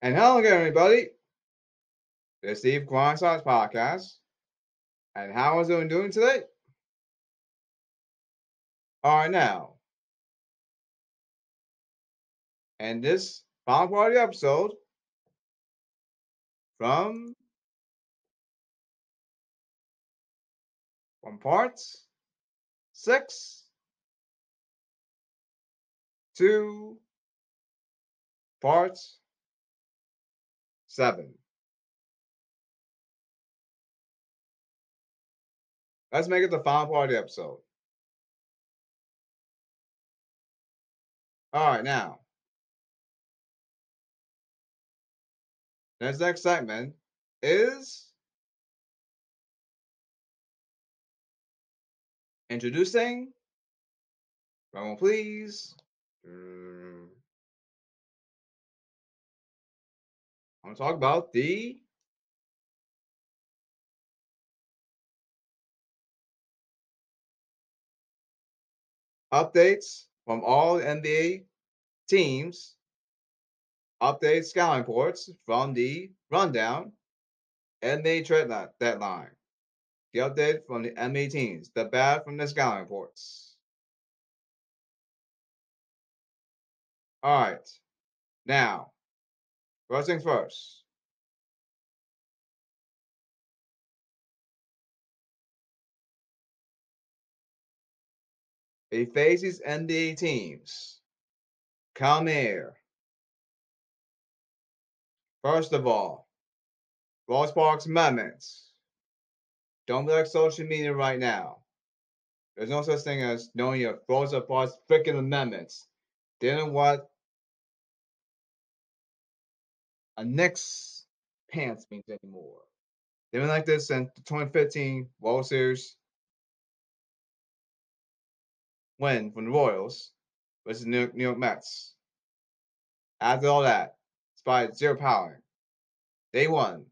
And hello again, everybody. This is Steve Quan Podcast. And how is everyone doing today? All right, now. And this final part of the episode from from parts six to parts seven. Let's make it the final part of the episode. All right, now. This next segment is introducing, Ramon, please. I'm going to talk about the updates from all NBA teams, update scouting reports from the rundown, NBA trade deadline. The update from the NBA teams, the bad from the scouting reports. All right. Now, first things first. He faces NBA teams. Come here. First of all, Ross Parks Amendments. Don't be like social media right now. There's no such thing as knowing your Rosa Parks freaking amendments. Didn't what a Knicks pants means anymore. They been like this since the 2015 World Series win from the Royals versus New York, New York Mets. After all that, despite zero power, they won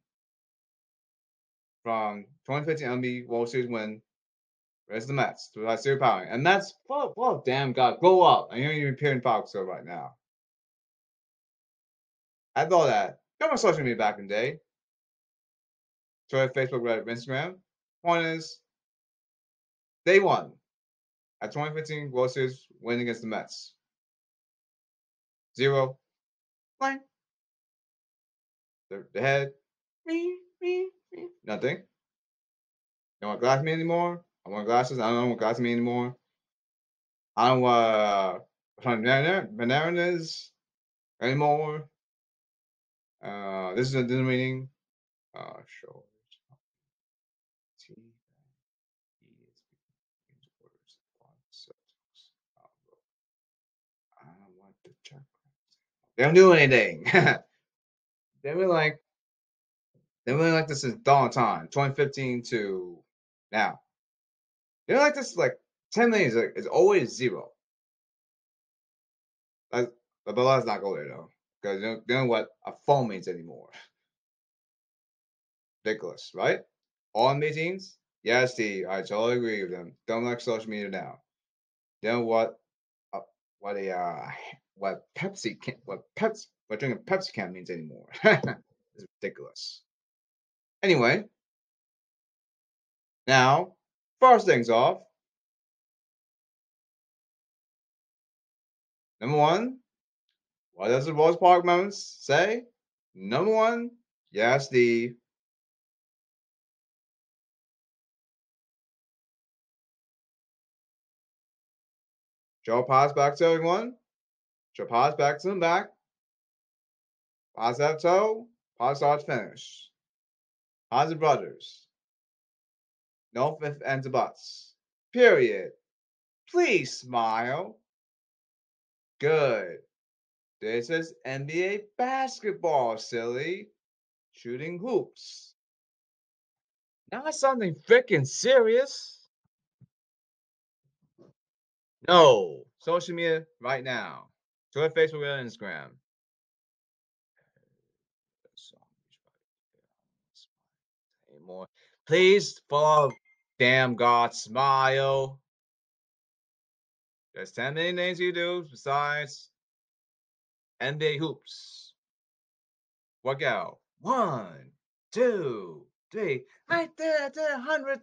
from 2015 NBA World Series win versus the Mets without zero power. And that's, well, well, damn God, go up. I know you're appearing Fox right now. After all that, got on social media back in the day. Twitter, Facebook, Reddit, Instagram. Point is, they won at 2015 World Series win against the Mets. Zero. Line. The, the head. Me, me, me. Nothing. Don't want glass me anymore. I want glasses. I don't want glasses me anymore. I don't want uh, bananas anymore. Uh, this is a dinner meeting. Uh, sure. They don't do anything. they were like, they were like this since dawn time, 2015 to now. They're like this like 10 days like, it's always zero. That's, but let's not go there though, because you know, what a phone means anymore. Ridiculous, right? All meetings, yes, Steve, I totally agree with them. Don't like social media now. Know what? Uh, what a uh, what Pepsi can what Pepsi what drinking Pepsi can means anymore. it's ridiculous. Anyway, now first things off. Number one, what does the Rose Park Moments say? Number one, yes, the Joe pass back to everyone. Show pause back to the back. Pause that toe. Pause starts finish. Pause the brothers. No fifth ends buts. Period. Please smile. Good. This is NBA basketball, silly. Shooting hoops. Not something freaking serious. No. Social media right now. Twitter, Facebook, and Instagram. More. Please follow Damn God Smile. There's 10 million things you do besides NBA hoops. Work out. One, two, three. I did a hundred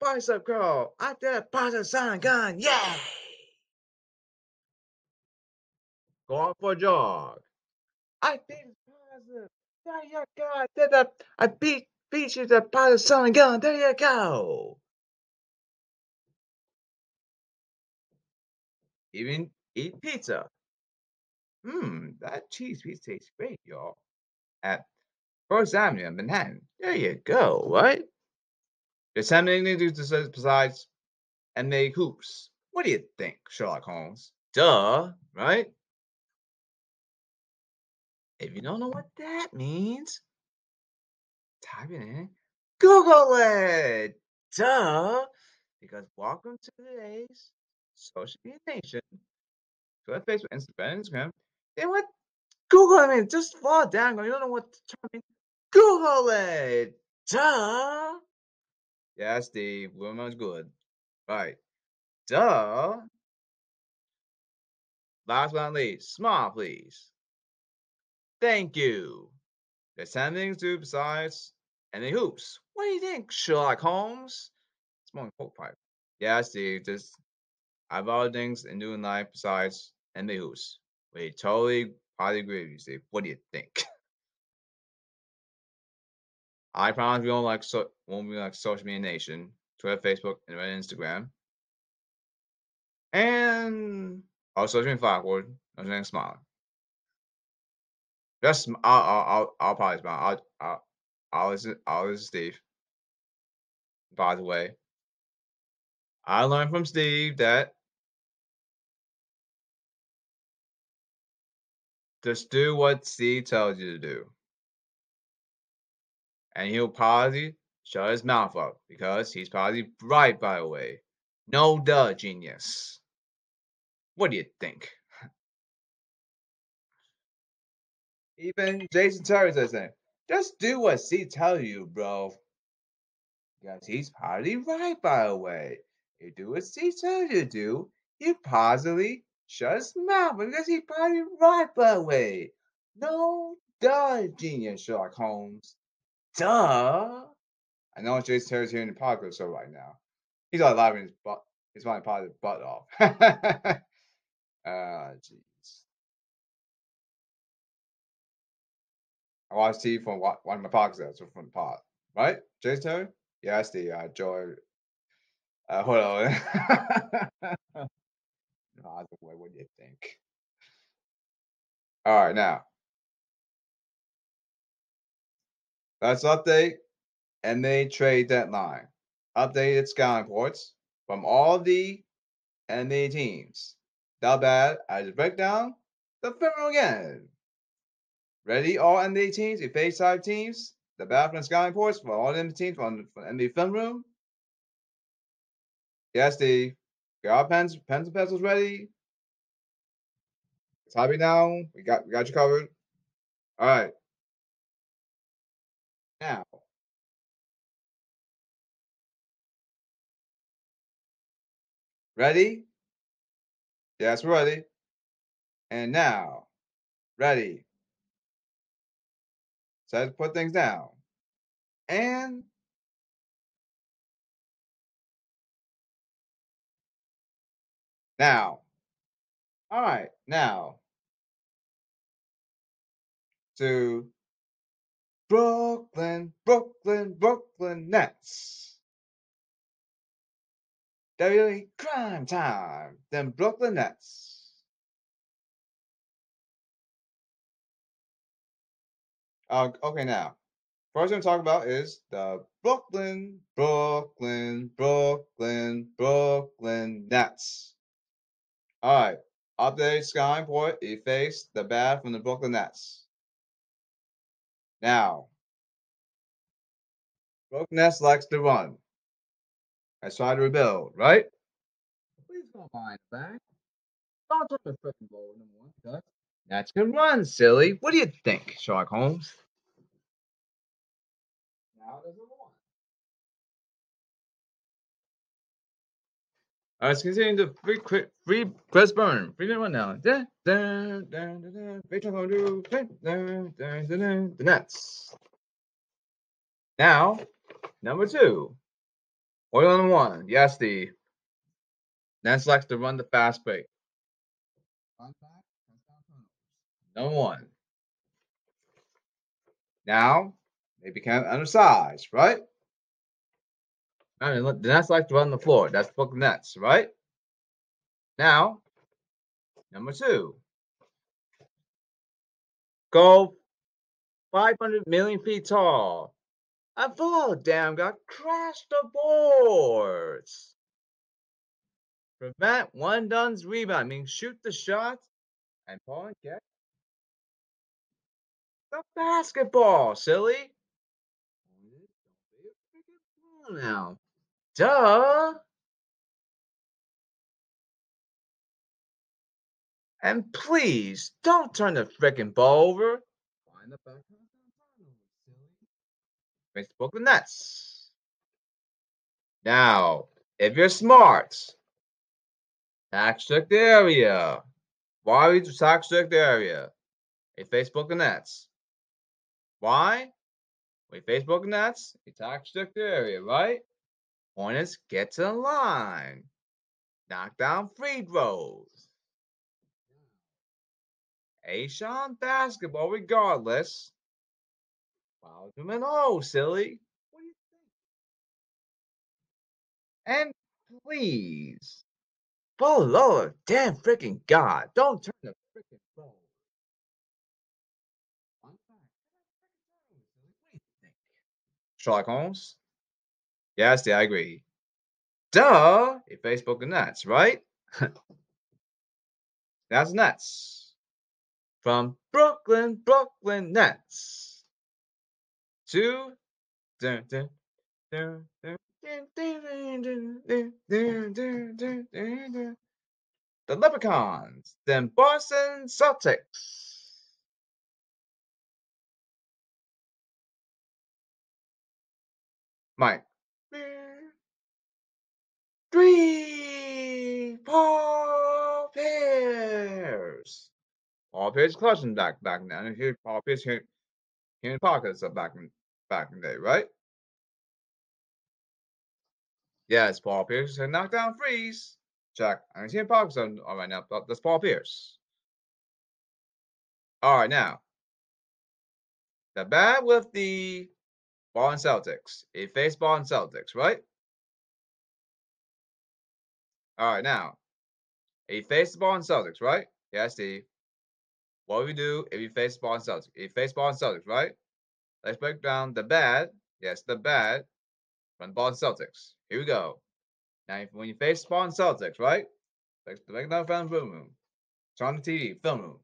bicep curl. I did sun gun. Yay! Go out for a jog. I beat positive. There you go. I did that. I beat beat you the sun gun. There you go. Even eat pizza. Mmm, that cheese pizza tastes great, y'all. At First Avenue Manhattan. There you go, right? There's something to do besides and make hoops. What do you think, Sherlock Holmes? Duh, right? If you don't know what that means, type it in. Google it. Duh. Because welcome to today's social media nation. Twitter, Facebook, Instagram, Instagram. Then what? Google it. I mean, just fall down. You don't know what to mean. Google it. Duh. Yeah, Steve. Woman's good. Right. Duh. Last but not least, smile, please. Thank you. There's 10 things to besides any hoops. What do you think, Sherlock Holmes? Smoking coke pipe. Yeah, Steve, just I've other things in doing life besides any hoops. We totally probably agree with you, Steve. What do you think? I promise we won't like so won't be like social media nation, Twitter, Facebook, and Instagram. And also social media forward. I'm smiling. Just I'll I'll I'll, I'll probably smile. I'll I'll I'll listen I'll listen Steve. By the way. I learned from Steve that just do what C tells you to do. And he'll probably shut his mouth up because he's probably right, by the way. No duh, genius. What do you think? Even Jason Terry says that. Just do what C tells you, bro. Because he's probably right, by the way. You do what C tells you to do, you positively shut his mouth because he probably right, the way. No duh, genius Sherlock Holmes. Duh. I know Jason Terry's here in the podcast show right now. He's all laughing his butt. He's my positive butt off. Ah, uh, jeez. I watch TV from one of my podcasts from the pod, right? Jason Terry? Yeah, that's the uh, Joy. Uh, hold on. no, way, what do you think? All right, now let's update and they trade deadline. Updated scouting reports from all the NBA teams. Not bad. I just break down the film again. Ready, all NBA teams, your face side teams, the bathroom scouting reports for all NBA teams from, the NBA film room. Yes, Steve. Got our pens, pens and pencils ready. It's it down. We got we got you covered. All right. Now. Ready? Yes, we're ready. And now. Ready. So let's put things down. And now. All right, now to Brooklyn, Brooklyn, Brooklyn Nets. WWE Crime Time, then Brooklyn Nets. Uh, okay, now, first I'm going to talk about is the Brooklyn, Brooklyn, Brooklyn, Brooklyn Nets. All right, update Sky Port. He faced the bad from the Brooklyn Nets. Now, Brooklyn Nets likes to run. I try to rebuild, right? Please don't mind that. Don't touch the freaking ball one because Nets can run, silly. What do you think, Sherlock Holmes? Right, let's continue the free quick free press burn. Free one now. Da, da, da, da, da, the Nets. Now, number two. Oil and one. Yes, the Nets likes to run the fast break. Number one. Now, they become undersized, right? I mean, look, the Nets like to run the floor. That's Brooklyn Nets, right? Now, number two. Go 500 million feet tall. A ball damn got crashed the boards. Prevent one done's rebound. I mean, shoot the shot and Paul get the basketball, silly. Now, duh. And please don't turn the freaking ball over. Facebook Nets. Now, if you're smart, tax strict area. Why we tax strict area? A Facebook the Nets. Why? We Facebook the Nets, a tax strict area, right? Hornets get to the line. Knock down free throws. A-Sean basketball regardless. Follow them and oh, silly. What do you think? And please, for Lord, damn freaking God, don't turn the freaking phone. Sherlock Holmes? Yes, I agree. Duh! A Facebook and Nets, right? That's Nets. From Brooklyn, Brooklyn Nets. To dun, dun, dun, dun, the Leprechauns, then Boston Celtics. Mike. Three Paul Pierce. Paul Pierce clutching back back now. Here Paul Pierce here, here in pockets of back in back in the day, right? Yes, Paul Pierce and knockdown freeze. Check. I'm seeing pockets on all right now. That's Paul Pierce. All right now. The bad with the and Celtics. A face and Celtics, right? All right, now, a face the ball and Celtics, right? Yeah, Steve. What we do if you face the ball and Celtics? A face the ball and Celtics, right? Let's break down the bad. Yes, the bad from ball and Celtics. Here we go. Now, when you face the ball and Celtics, right? Let's break down film room. Turn on the TV, film room.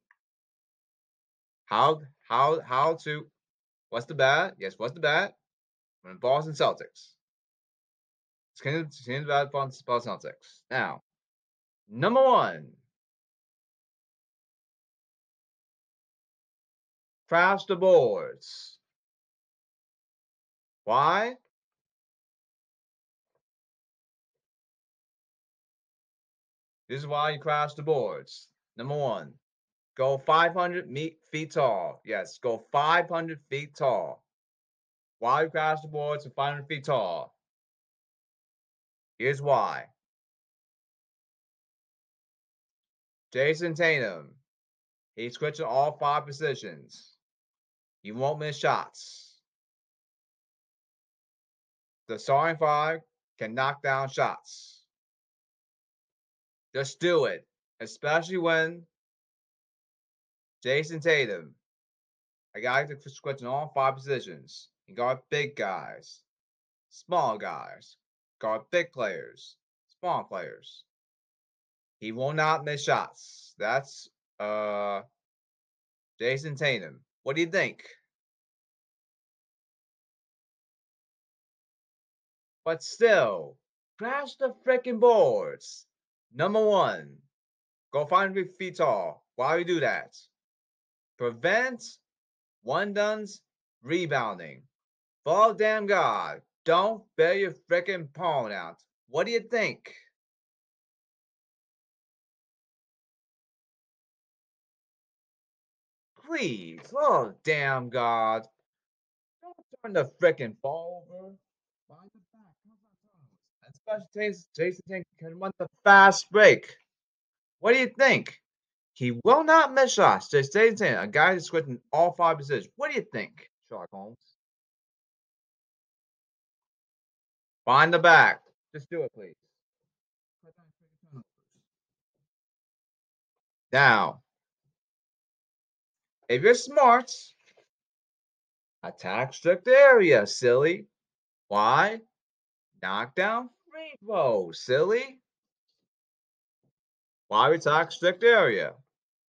How how how to? What's the bad? Yes, what's the bad? When Boston Celtics. It's kind of, it's kind of bad Boston Celtics. Now, number one. Crash the boards. Why? This is why you crash the boards. Number one, go 500 feet tall. Yes, go 500 feet tall. Why you crash the boards to 500 feet tall? Here's why. Jayson Tatum, he's switching all five positions. He won't miss shots. The starting five can knock down shots. Just do it, especially when Jayson Tatum, a guy to switch in all five positions. You got big guys, small guys, got big players, small players. He will not miss shots. That's uh Jayson Tatum. What do you think? But still, crash the freaking boards. Number one, go find feet tall. Why we do that? Prevent one duns rebounding. For damn God, don't bear your freaking pawn out. What do you think? please. Oh, damn God. Don't turn the freaking ball over. Find the back. And special Jason, Jason can run the fast break. What do you think? He will not miss. Just Jason a guy who's in all five positions. What do you think, Sherlock Holmes? Find the back. Just do it, please. Now, if you're smart, attack strict area, silly. Why? Knockdown free throw, silly. Why attack strict area?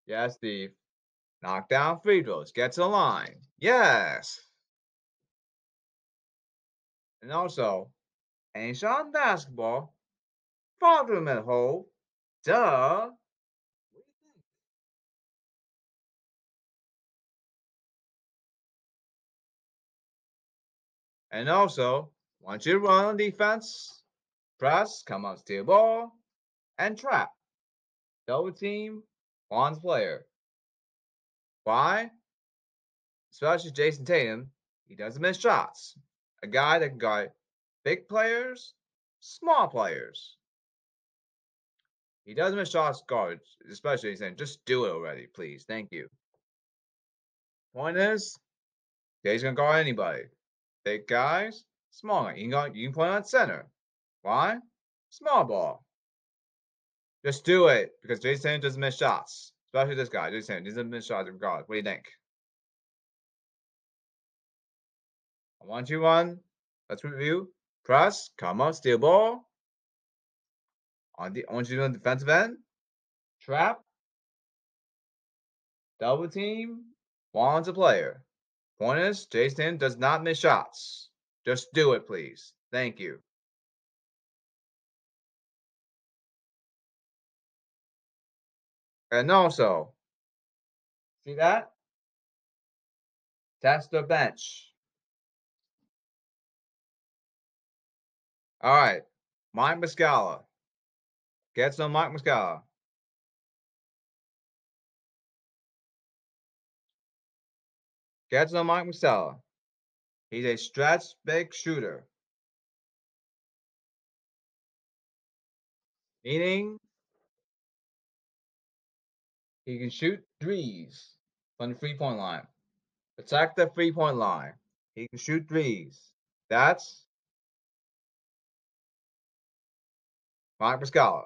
Yes, Steve. Knockdown free throws. Get to the line. Yes. And also, shot basketball. Problem at hole. Duh. And also, once you run on defense, press, come up, steal ball, and trap. Double team, one's player. Why? Especially Jayson Tatum, he doesn't miss shots. A guy that can guard big players, small players. He doesn't miss shots guards, especially saying, just do it already, please. Thank you. Point is, he's gonna guard anybody. Big guys, small. You can go, you can play on center. Why? Small ball. Just do it because Jason doesn't miss shots. Especially this guy, Jason doesn't miss shots regardless. What do you think? I want you one. Let's review. Press, come on, steal ball. On the on defensive end. Trap. Double team. One's a player. Point is, Jason does not miss shots. Just do it, please. Thank you. And also, see that? That's the bench. All right. Mike Muscala. Get some Mike Muscala. Get some Mike Muscala. He's a stretch big shooter. Meaning he can shoot threes from the three point line. Attack the three point line. He can shoot threes. That's Mike Muscala.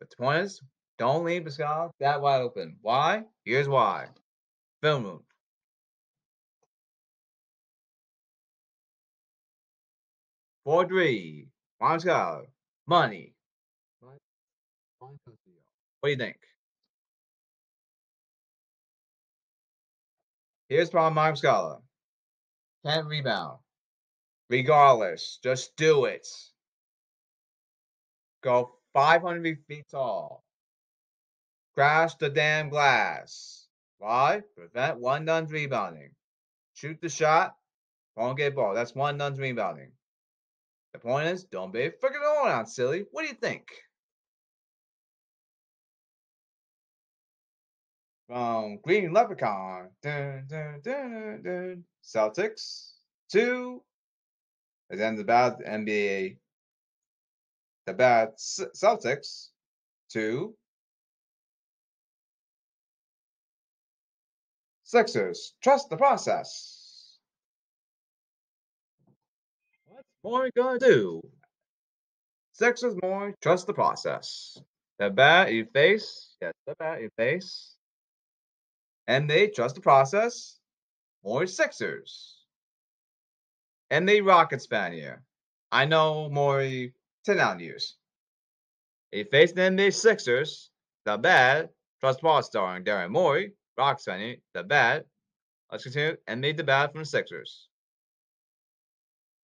The point is, don't leave Muscala that wide open. Why? Here's why. Film room. Four three. Mike Muscala. Money. What do you think? Here's problem Mike Muscala. Can't rebound. Regardless, just do it. Go 500 feet tall. Crash the damn glass. Why? Prevent one done rebounding. Shoot the shot. Won't get ball. That's one done rebounding. The point is, don't be freaking going out, silly. What do you think? From Green Leprechaun. Dun, dun, dun, Celtics. Two. And then the bad NBA the bad Celtics to Sixers. Trust the process. What's more gonna do? Sixers more trust the process. The bat you face, yes, you face. And they trust the process. More Sixers. And they Rockets fan here. I know Morey 10 out news. He faced the NBA Sixers, the bad, trust ball starring Daryl Morey, Rock Sunny, the bad. Let's continue and made the bad from the Sixers.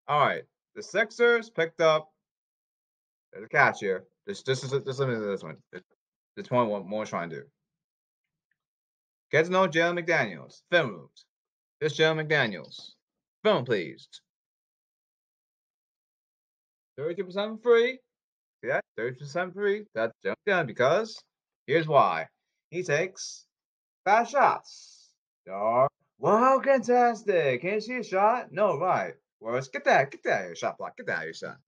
All right, the Sixers picked up. There's a catch here. Just, just, just, just listen to this one. This one, what more trying to do. Get to know Jalen McDaniels. Film rooms. This Jalen McDaniels. Film, please. 32% free. See that? 30% free. That's jumped down because here's why. He takes fast shots. Dark. Wow, fantastic. Can you see a shot? No, right. Whereas, get that, get that your shot block. Get that your shot.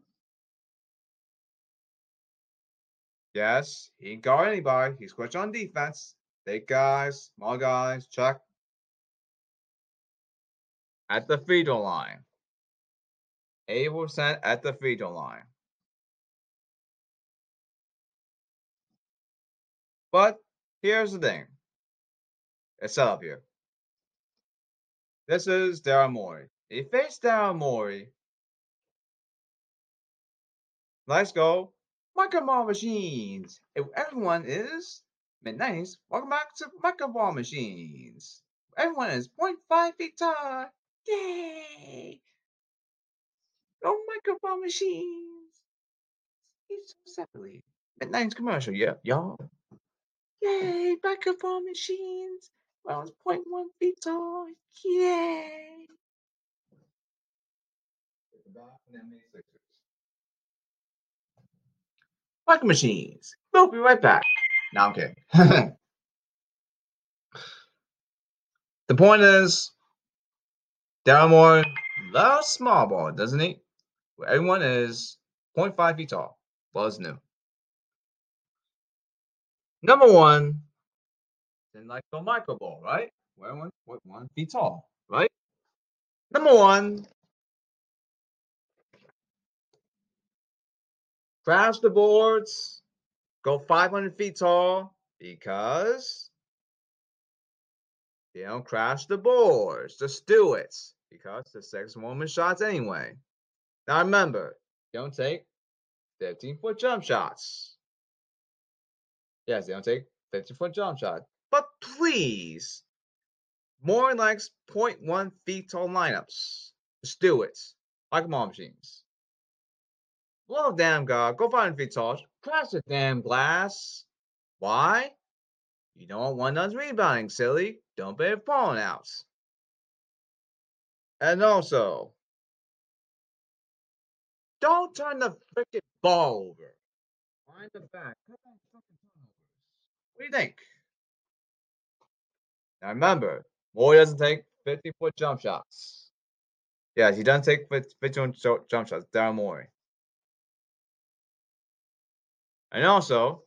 Yes, he can guard anybody. He's switched on defense. Big guys, small guys, check. At the throw line. 80% at the free throw line. But here's the thing. It's set up here. This is Daryl Morey. He faced Daryl Morey. Let's go. Micro Ball Machines. If everyone is mid-90s, welcome back to Micro Ball Machines. Everyone is 0.5 feet tall. Yay! Oh Go Micro Ball Machines. So separately. Mid-90s commercial, yeah, y'all. Yay! microphone Machines. Well, it's 0.1 feet tall. Yay! Micro Machines. We'll be right back. No, I'm kidding. the point is, Daryl Morey loves small ball, doesn't he? Everyone is 0.5 feet tall. Buzz new. Number one, then like the micro ball, right? Where everyone one feet tall, right? Number one, crash the boards, go 500 feet tall because they don't crash the boards. Just do it because the sex woman shots anyway. Now remember, don't take 15 foot jump shots. Yes, they don't take 15 foot jump shots. But please, more like 0.1 feet tall lineups. Just do it. Like mom machines. Blow damn god, go 500 feet tall. Crash the damn glass. Why? You don't want one done's rebounding, silly. Don't be falling out. And also, don't turn the freaking ball over. Find the back. What do you think? Now remember, Morey doesn't take 50 foot jump shots. Yeah, he doesn't take 50 foot jump shots. Daryl Morey. And also,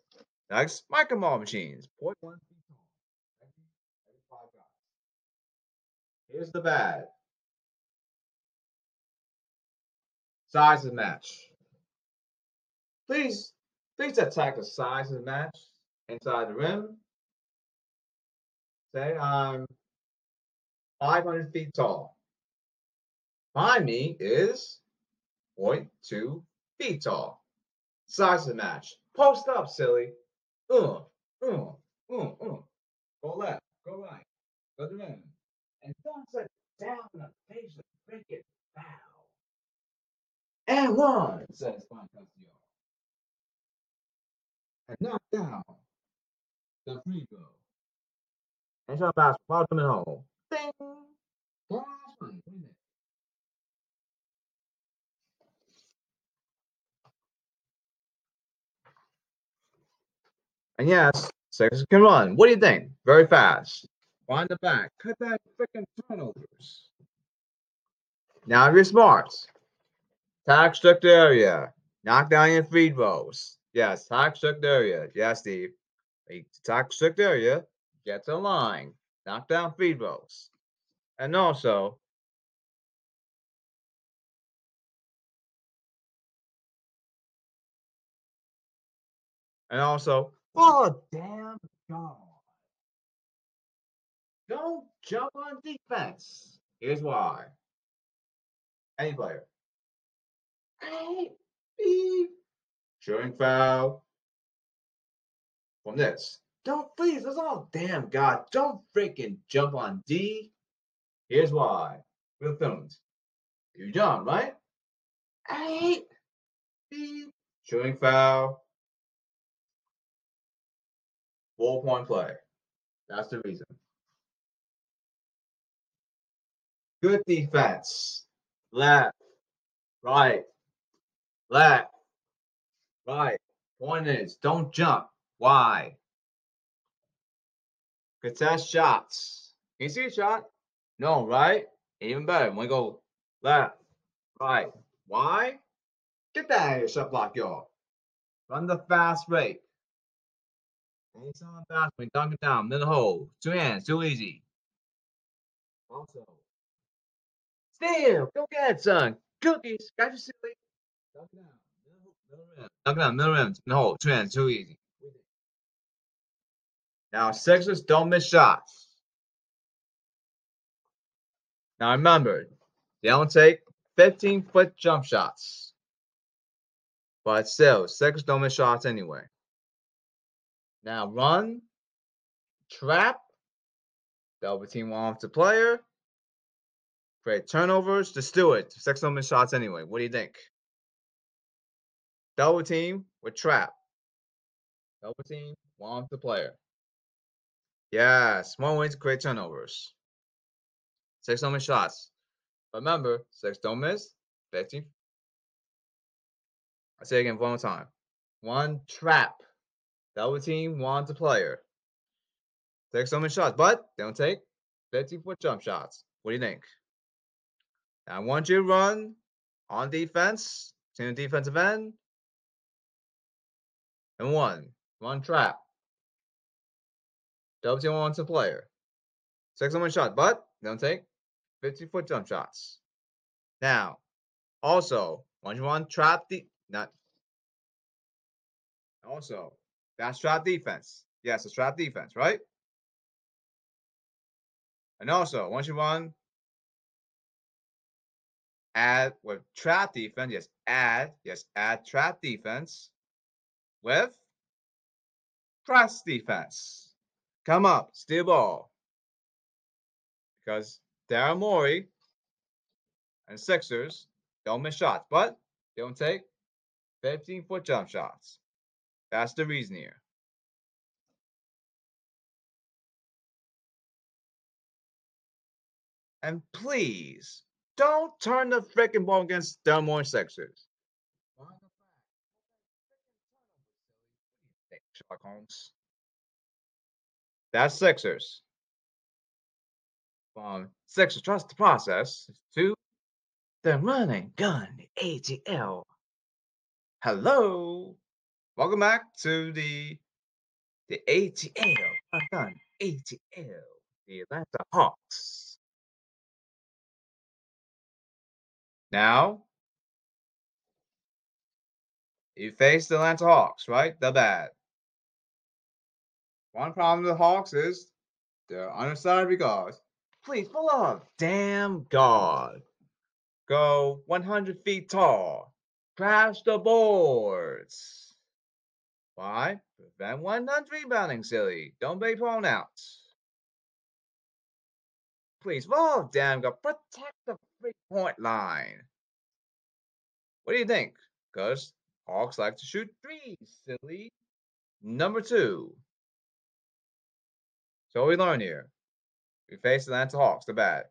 next, micro ball machines. 0.1 feet tall. Here's the bad. Size of match. Please, please attack the size of the match inside the rim. Say I'm 500 feet tall. My me is 0.2 feet tall. Size of the match. Post up, silly. Uh, uh, uh, uh. Go left, go right, go to the rim. And don't sit down in the face of foul. And one, says Juan And knock down the free throw. And shot basketball coming home. Ding. And yes, Sixers can run. What do you think? Very fast. Find the back. Cut that freaking turnovers. Now if you're smart. Strict area. Knock down your feed throws. Yes, strict area. Yes, Steve. Strict area. Get to line. Knock down feed throws. And also, and also, oh damn God. Don't jump on defense. Here's why. Any player. Hey, beep. Shooting foul. From this. Don't please, that's all damn God. Don't freaking jump on D. Here's why. We're filmed. You jump, right? Hey, beep. Shooting foul. Four point play. That's the reason. Good defense. Left. Right. Left. Right. Point is, don't jump. Why? Contest shots. Can you see a shot? No, right? Even better. When we go left, right. Why? Get that out of your shot block, y'all. Run the fast break. Anytime fast break, dunk it down, middle hole. Two hands, too easy. Also. Still, go get it, son. Cookies. Got you silly. Middle rim. Hole. Two hands, too easy. Now, Sixers don't miss shots. Now, remember, they don't take 15 foot jump shots. But still, Sixers don't miss shots anyway. Now, run, trap, double team one off the player, create turnovers to steal it. Six don't miss shots anyway. What do you think? Double team with trap. Double team, one the player. Yeah, small wins create turnovers. Six don't miss shots. Remember, six don't miss. 15. I say again one more time. One trap. Double team, one to player. Six don't miss shots, but don't take 15 foot jump shots. What do you think? Now, want you run on defense, to the defensive end, and one. One trap. Double team one to player. Six on one shot, but don't take 50 foot jump shots. Now, also, once you want trap the not also that's trap defense. Yes, it's trap defense, right? And also, once you want add with trap defense, yes, add, yes, add trap defense with press defense. Come up, steal ball. Because Daryl Morey and Sixers don't miss shots, but they don't take 15 foot jump shots. That's the reason here. And please don't turn the freaking ball against Daryl Morey Sixers. Sherlock Holmes. That's Sixers. From Sixers trust the process to the running gun ATL. Hello. Welcome back to the the ATL. Run gun ATL. The Atlanta Hawks. Now, you face the Atlanta Hawks, right? The bad. One problem with the Hawks is they're undersized because, please, for love, damn God, go 100 feet tall, crash the boards. Why? Prevent one done rebounding, silly. Don't be out. Please, well, damn God, protect the three point line. What do you think? Because Hawks like to shoot threes, silly. Number two, so we learn here. We face the Atlanta Hawks, the bad.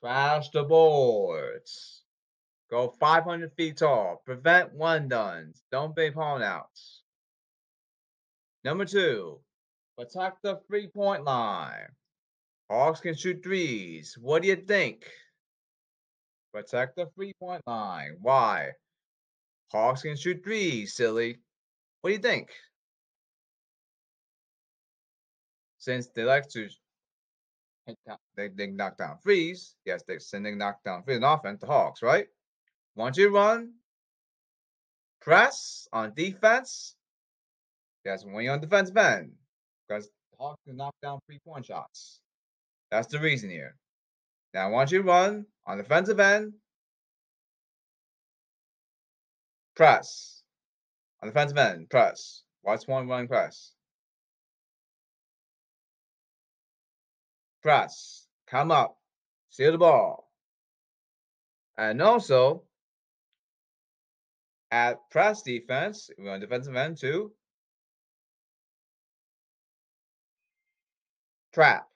Crash the boards. Go 500 feet tall. Prevent one duns. Don't be pawn outs. Number two, protect the three point line. Hawks can shoot threes. What do you think? Protect the three point line. Why? Hawks can shoot threes, silly. What do you think? Since they like to they, they knock down freeze. Yes, they sending knockdown freeze on offense, the Hawks, right? Once you run, press on defense. Yes, when you're on defense end, because the Hawks can knock down three point shots. That's the reason here. Now, once you run on defensive end, press on defensive end, press. Watch one running press. Press, come up, steal the ball. And also, at press defense, we want defensive end too. Trap.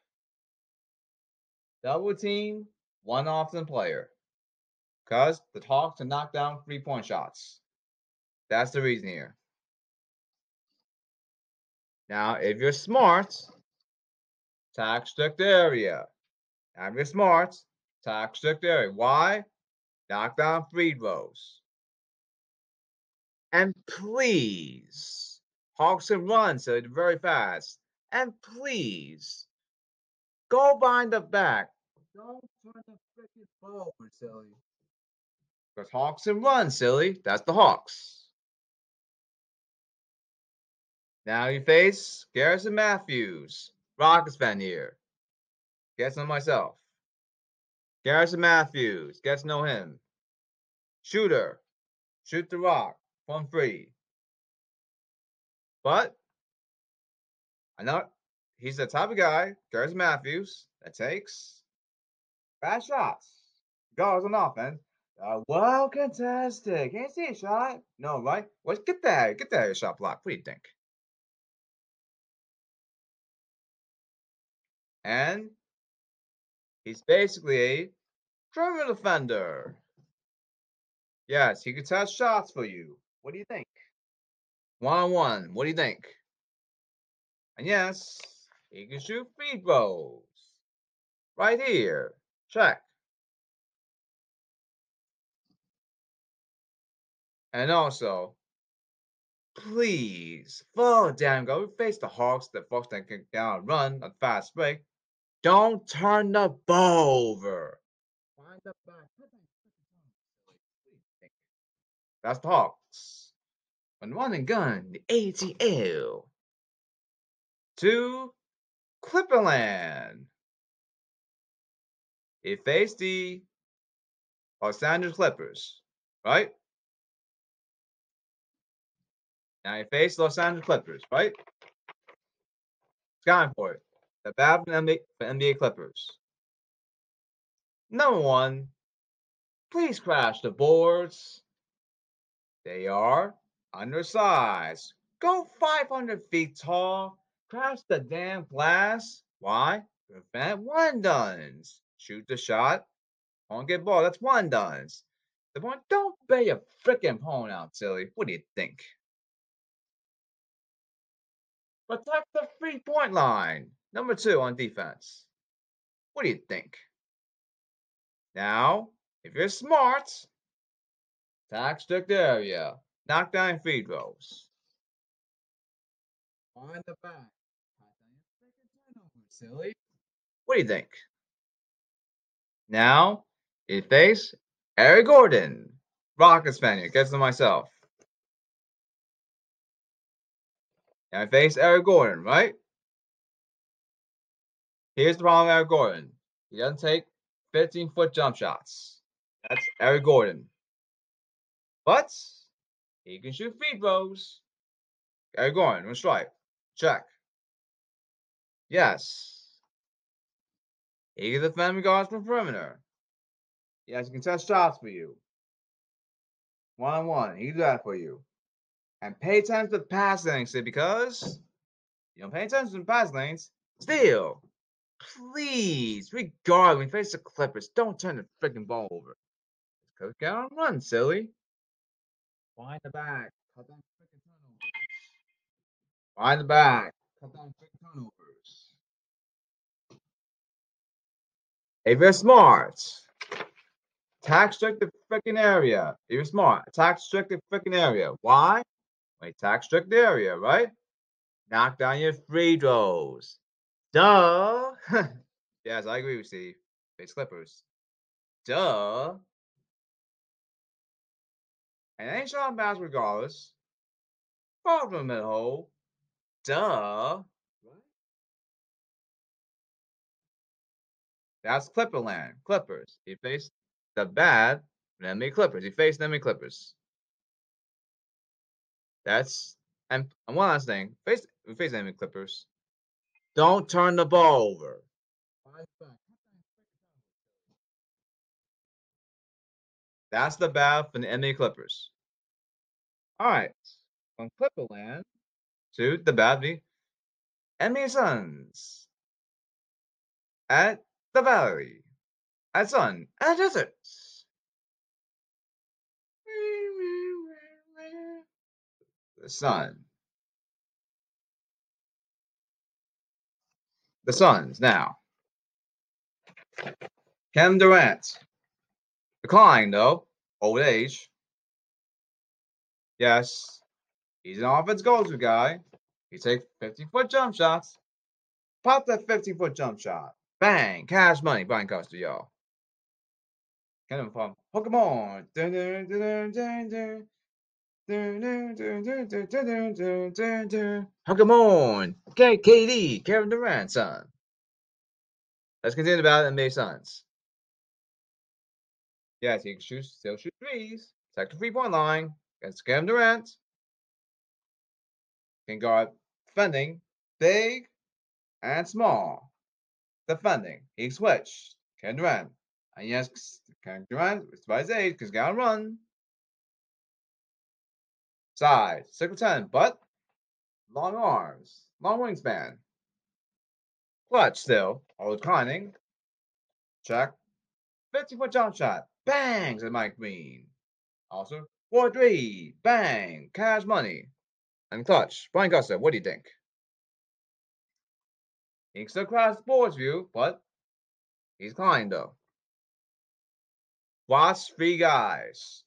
Double team, one often player. Because the talk to knock down three point shots. That's the reason here. Now, if you're smart, tax strict area. I'm your smarts. Attack strict area. Why? Knock down free throws. And please, Hawks and run it's very fast. And please, go behind the back. Don't turn the freaking ball over, silly. Because Hawks and run, silly. That's the Hawks. Now you face Garrison Matthews. Rockets fan here. To know myself. Garrison Matthews. To know him. Shooter. Shoot the rock. One free. But I know he's the type of guy, Garrison Matthews, that takes fast shots. Goes on offense. Uh, well contested. Can't see a shot. No, right? Well, get that. Get that shot block. What do you think? And he's basically a perimeter defender. Yes, he can test shots for you. What do you think? One on one. What do you think? And yes, he can shoot free throws. Right here. Check. And also, please, for damn go, we face the Hawks, the that can down and run a fast break. Don't turn the ball over. Find the back. That's the Hawks. On one and gun, the ATL. To Clipperland. He faced the Los Angeles Clippers, right? Now he faced Los Angeles Clippers, right? It's going for it. The bad for NBA, for NBA Clippers. Number one, please crash the boards. They are undersized. Go 500 feet tall. Crash the damn glass. Why? Prevent one duns. Shoot the shot. Don't get ball. That's one duns. The point. Don't bail your freaking phone out, silly. What do you think? Protect the three point line. Number two on defense. What do you think? Now, if you're smart, attack strict area. Knock down free throws. On the back. Silly. What do you think? Now, you face Eric Gordon. Rocket Spaniard. Gets to myself. And I face Eric Gordon, right? Here's the problem with Eric Gordon. He doesn't take 15 foot jump shots. That's Eric Gordon. But he can shoot free throws. Eric Gordon, one strike. Check. Yes. He can defend guards from perimeter. Yes, he can test shots for you. One on one. He can do that for you. And pay attention to the pass lanes because you don't pay attention to the pass lanes. Still, please, regard when you face the Clippers, don't turn the freaking ball over. Coach down run, silly. Find the back. Cut down freaking turnovers. Find the back. Cut down freaking turnovers. If you're smart, attack strict the freaking area. If you're smart, attack strict the freaking area. Why? Attack strict area, right? Knock down your free throws. Duh. yes, I agree with Steve. Face Clippers. Duh. And ain't shot bounce regardless. Far from the hole. Duh. That's Clipperland. Clippers. He faced the bad enemy Clippers. He faced enemy Clippers. That's and, and one last thing. Face we face enemy Clippers. Don't turn the ball over. That's the bad for the NBA Clippers. All right. From Clipperland to the the NBA Suns at the Valley at Sun at Desert. The Sun. The Suns now. Kevin Durant. Decline, though. Old age. Yes. He's an offense go-to guy. He takes 50-foot jump shots. Pop that 50-foot jump shot. Bang! Cash money. Brian Costa, y'all. Him from Pokemon. Dun, dun, dun, dun, dun, Pokemon. Okay, KD. Kevin Durant, son. Let's continue about NBA Suns. Yes, he can shoot, still shoot threes. Take the three point line against Kevin Durant. Can guard defending, big and small. Defending, he switch. Kevin Durant. And yes, Kevin Durant, it's by his age, because gotta run. Size, 6 foot 10, but long arms, long wingspan. Clutch still, always climbing. Check. 50 foot jump shot. Bangs at Mike Green. Also, 4 3. Bang. Cash money. And clutch. Brian Costa, what do you think? He still cross sports view, but he's climbing though. Watch three guys.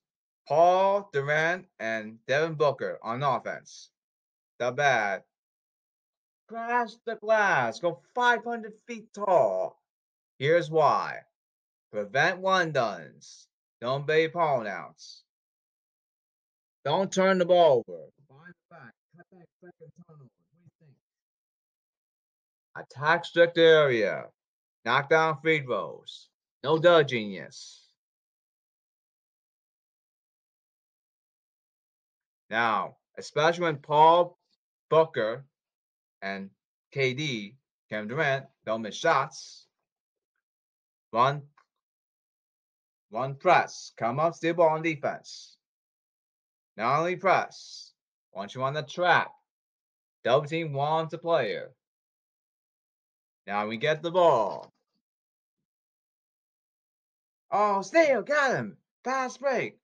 Paul Durant and Devin Booker on offense. The bad Crash the glass. Go 500 feet tall. Here's why. Prevent one duns. Don't be pronouns. Don't turn the ball over. Find the back. Cut that second. What do you think? Attack strict area. Knock down free throws. No duh genius. Now, especially when Paul Booker and KD, Kevin Durant, don't miss shots. Run, run press. Come up, steal ball on defense. Not only press. Once you on the trap, double team wants a player. Now we get the ball. Oh, steal, got him. Fast break.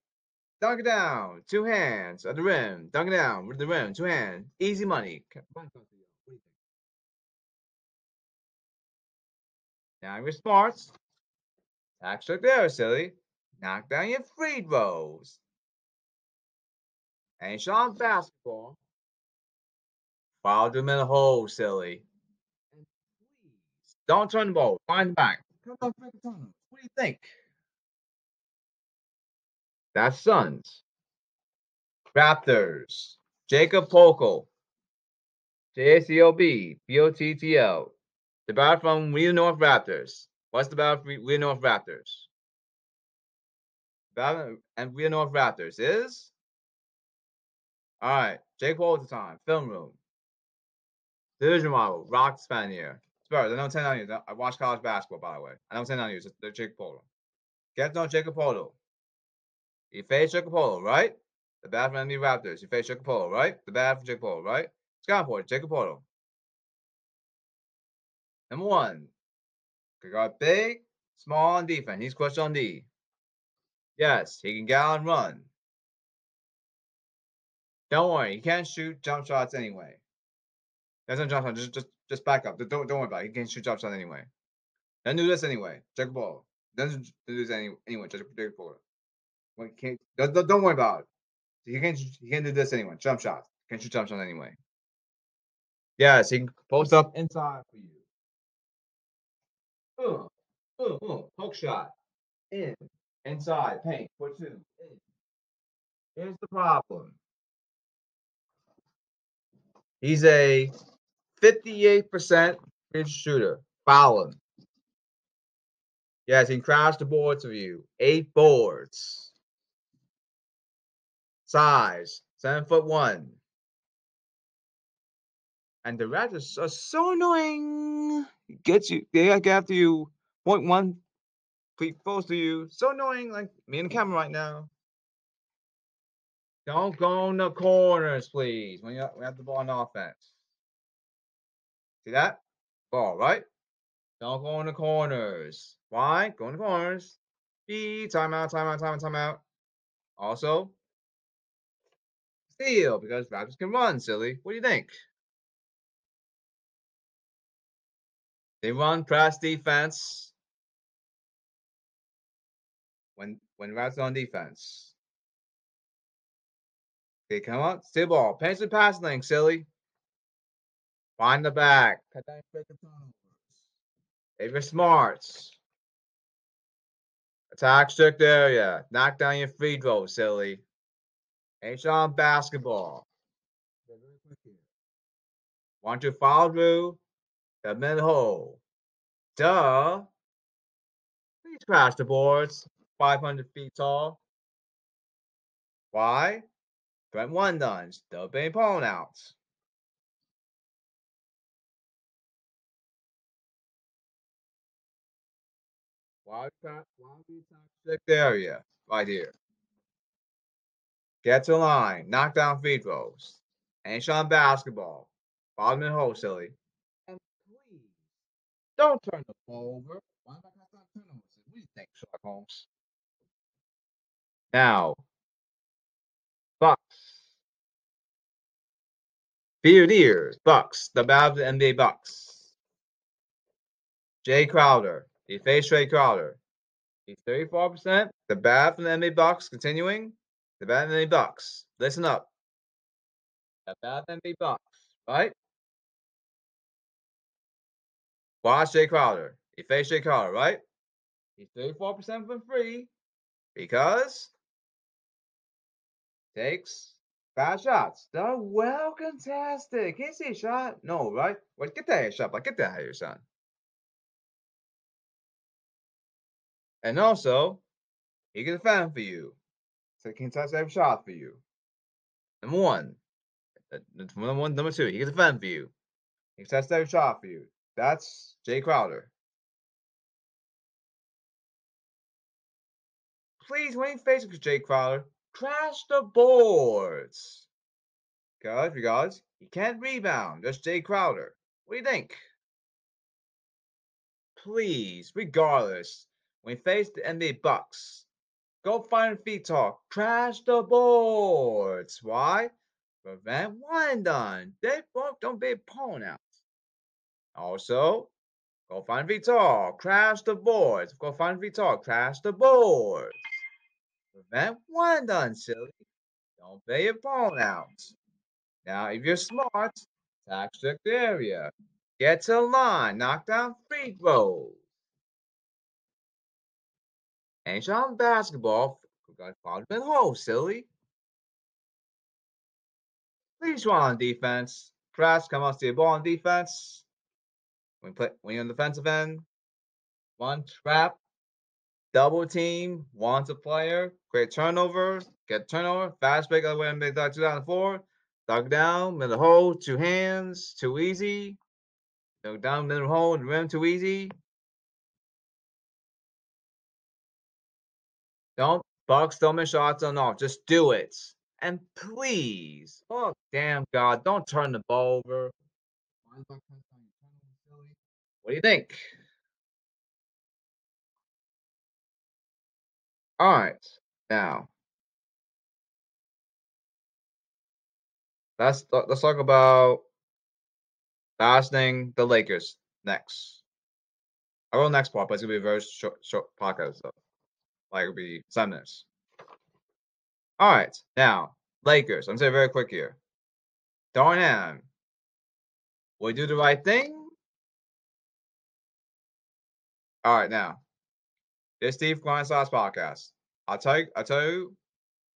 Dunk it down. Two hands at the rim. Dunk it down with the rim. Two hands. Easy money. Now your smarts. Right there, silly. Knock down your free throws. Ain't shot basketball. Follow them in the hole, silly. And please don't turn the ball. Find the back. What do you think? That's Suns. Raptors. Jacob Poeltl. JCOB. BOTTL. The bat from Wheeler North Raptors. What's the bat from Wheeler North Raptors? Bat and Wheeler North Raptors is. All right, Jake Paul the time. Film room. Division model. Rock Spanier. Spurs. I know 10 on you. I watch college basketball, by the way. I know 10 on you. They're Jake Paul. Get to know Jakob Poeltl. You face Jakob Poeltl, right? The bat from the Raptors. You face Jakob Poeltl, right? The bat from Poeltl, right? Jakob Poeltl. Number one, he got big, small on defense. He's clutch on D. Yes, he can and run. Don't worry, he can't shoot jump shots anyway. That's not jump shot. Just, just, just back up. Don't, don't worry about it. He can't shoot jump shots anyway. Doesn't do this anyway. The ball. Doesn't do this any, anyway. The ball. When can't, don't, don't worry about it. He can't, he can't do this anyway. Jump shots. Can't shoot jump shots anyway. Yes, he can post up inside for you. Poke shot. In. Inside. Paint. For two. In. Here's the problem. He's a 58% shooter. Foul him. Yes, he crashed the boards for you. Eight boards. Size. Seven foot one. And the Raptors are so annoying. Gets you, they get after you, point one feet close to you. So annoying, like me and the camera right now. Don't go in the corners, please, when you have the ball on offense. See that? Ball, right? Don't go in the corners. Why? Go in the corners. B, timeout, timeout, timeout, timeout. Also, steal because Raptors can run, silly. What do you think? They run press defense. when when Rats on defense. They come up, steal ball, pass the pass lane, silly. Find the back. Cut down freaking turnovers. If you're smart. Attack strict area. Knock down your free throw, silly. On basketball. Want to follow through the mid hole. Duh. Please crash the boards. 500 feet tall. Why? Brent one done. Still being pulling out. Why why we toxic area right here? Get to line, knock down free throws. Ain't shot basketball. Bottom and hole, silly. And please don't turn the ball over. Why am I not turnovers? What do you think, Sherlock Holmes? Now, Bucks. Beard ears, Bucks, the bad for the NBA Bucks. Jae Crowder, he faced Jae Crowder. He's 34%. The bad from the NBA Bucks continuing. The NBA Bucks. Listen up. The NBA Bucks, right? Watch Jae Crowder. He faced Jae Crowder, right? He's 34% from free because takes bad shots. They're well contested. Can you see a shot? No, right? Well, get that shot, but get that out of your son. And also, he can defend for you. So touch every shot for you. Number one. Uh, number one, number two, he can defend for you. He touch every shot for you. That's Jae Crowder. Please, when you face Jae Crowder, Crash the boards. Guys, regards, he can't rebound. Just Jae Crowder. What do you think? Please, regardless, when you face the NBA Bucks, go find feet talk. Crash the boards. Why? Prevent one done. They both don't be out. Also, go find Vitor, crash the boards. Go find Vitor, crash the boards. Prevent one done, silly. Don't pay your out. Now, if you're smart, tax the area. Get to line. Knock down free throws. Ain't shot basketball. Got fouled in the hole, silly. Please run on defense. Press, come out to your ball on defense. When, play, when you're on the defensive end, one trap, double team, wants a player, create turnover, get turnover, fast break other way in 2004, dug down, middle hole, two hands, too easy. Dug down, middle hole, rim, too easy. Don't Bucks don't miss shots on off. Just do it. And please, oh damn God, don't turn the ball over. What do you think? All right, now let's let's talk about fasting the Lakers next. I will next part, but it's gonna be a very short short podcast though. Like be seven minutes. All right, now Lakers. I'm saying very quick here. Darnell, will do the right thing? All right, now this Steve Grind Sauce podcast. I'll tell you, I'll tell you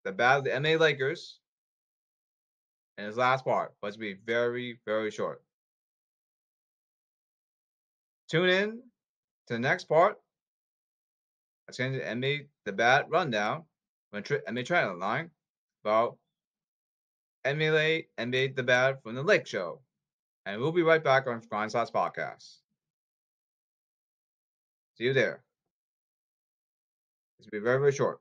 the battle of the NBA Lakers in his last part, but to be very, very short. Tune in to the next part. That's going to NBA the bad rundown when NBA training line about NBA NBA the bad from the Lake Show. And we'll be right back on Grind Sauce Podcast. See you there. Going to be very, very short.